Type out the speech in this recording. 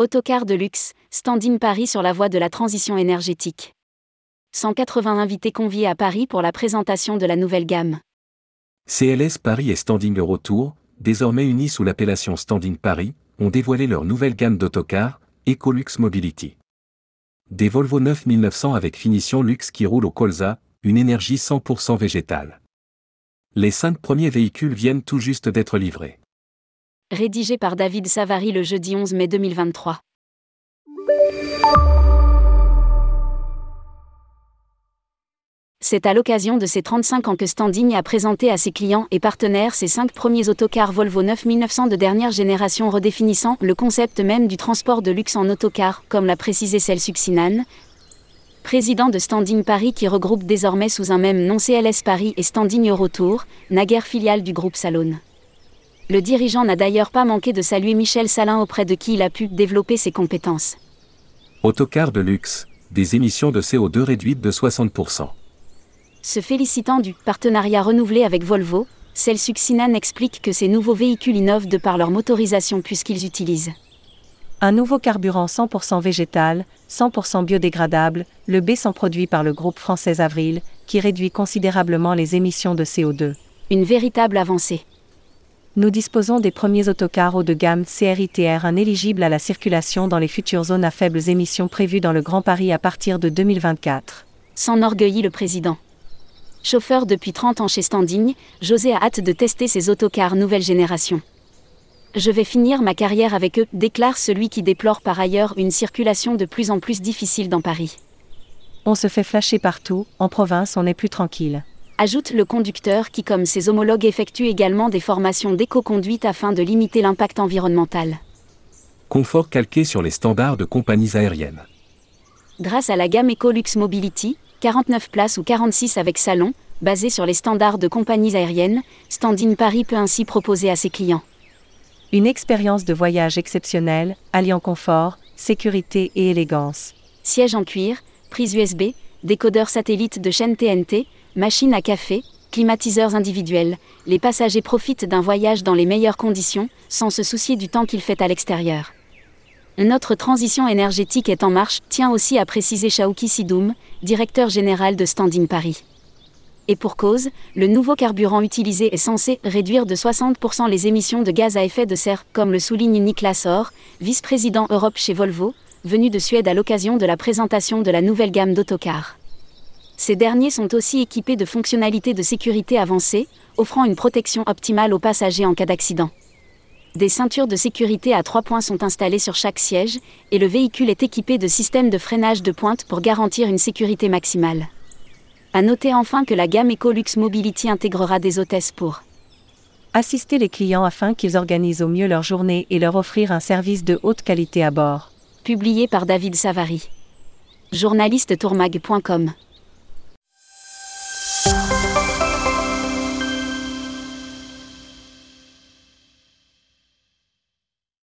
Autocar de luxe, Standing Paris sur la voie de la transition énergétique. 180 invités conviés à Paris pour la présentation de la nouvelle gamme. CLS Paris et Standing Eurotour, désormais unis sous l'appellation Standing Paris, ont dévoilé leur nouvelle gamme d'autocars, Ecolux Mobility. Des Volvo 9900 avec finition luxe qui roulent au colza, une énergie 100% végétale. Les cinq premiers véhicules viennent tout juste d'être livrés. Rédigé par David Savary le jeudi 11 mai 2023. C'est à l'occasion de ses 35 ans que Standing a présenté à ses clients et partenaires ses cinq premiers autocars Volvo 9900 de dernière génération redéfinissant le concept même du transport de luxe en autocar, comme l'a précisé Celle Succinan, président de Standing Paris qui regroupe désormais sous un même nom CLS Paris et Standing Eurotour, naguère filiale du groupe Salone. Le dirigeant n'a d'ailleurs pas manqué de saluer Michel Salin auprès de qui il a pu développer ses compétences. Autocar de luxe, des émissions de CO2 réduites de 60%. Se félicitant du partenariat renouvelé avec Volvo, Celsuc Sinan explique que ces nouveaux véhicules innovent de par leur motorisation puisqu'ils utilisent un nouveau carburant 100% végétal, 100% biodégradable, le B100 produit par le groupe français Avril, qui réduit considérablement les émissions de CO2. Une véritable avancée. Nous disposons des premiers autocars haut de gamme CRITR 1 éligibles à la circulation dans les futures zones à faibles émissions prévues dans le Grand Paris à partir de 2024. S'enorgueillit le président. Chauffeur depuis 30 ans chez Standing, José a hâte de tester ses autocars nouvelle génération. Je vais finir ma carrière avec eux, déclare celui qui déplore par ailleurs une circulation de plus en plus difficile dans Paris. On se fait flasher partout, en province on est plus tranquille. Ajoute le conducteur qui, comme ses homologues, effectue également des formations d'éco-conduite afin de limiter l'impact environnemental. Confort calqué sur les standards de compagnies aériennes. Grâce à la gamme Ecolux Mobility, 49 places ou 46 avec salon, basée sur les standards de compagnies aériennes, Standing Paris peut ainsi proposer à ses clients une expérience de voyage exceptionnelle, alliant confort, sécurité et élégance. Siège en cuir, prise USB, décodeur satellite de chaîne TNT, machine à café, climatiseurs individuels, les passagers profitent d'un voyage dans les meilleures conditions, sans se soucier du temps qu'il fait à l'extérieur. Notre transition énergétique est en marche, tient aussi à préciser Shaouki Sidoum, directeur général de Standing Paris. Et pour cause, le nouveau carburant utilisé est censé réduire de 60% les émissions de gaz à effet de serre, comme le souligne Niklas Orr, vice-président Europe chez Volvo, venu de Suède à l'occasion de la présentation de la nouvelle gamme d'autocars. Ces derniers sont aussi équipés de fonctionnalités de sécurité avancées, offrant une protection optimale aux passagers en cas d'accident. Des ceintures de sécurité à trois points sont installées sur chaque siège, et le véhicule est équipé de systèmes de freinage de pointe pour garantir une sécurité maximale. À noter enfin que la gamme Ecolux Mobility intégrera des hôtesses pour assister les clients afin qu'ils organisent au mieux leur journée et leur offrir un service de haute qualité à bord. Publié par David Savary. Journaliste tourmag.com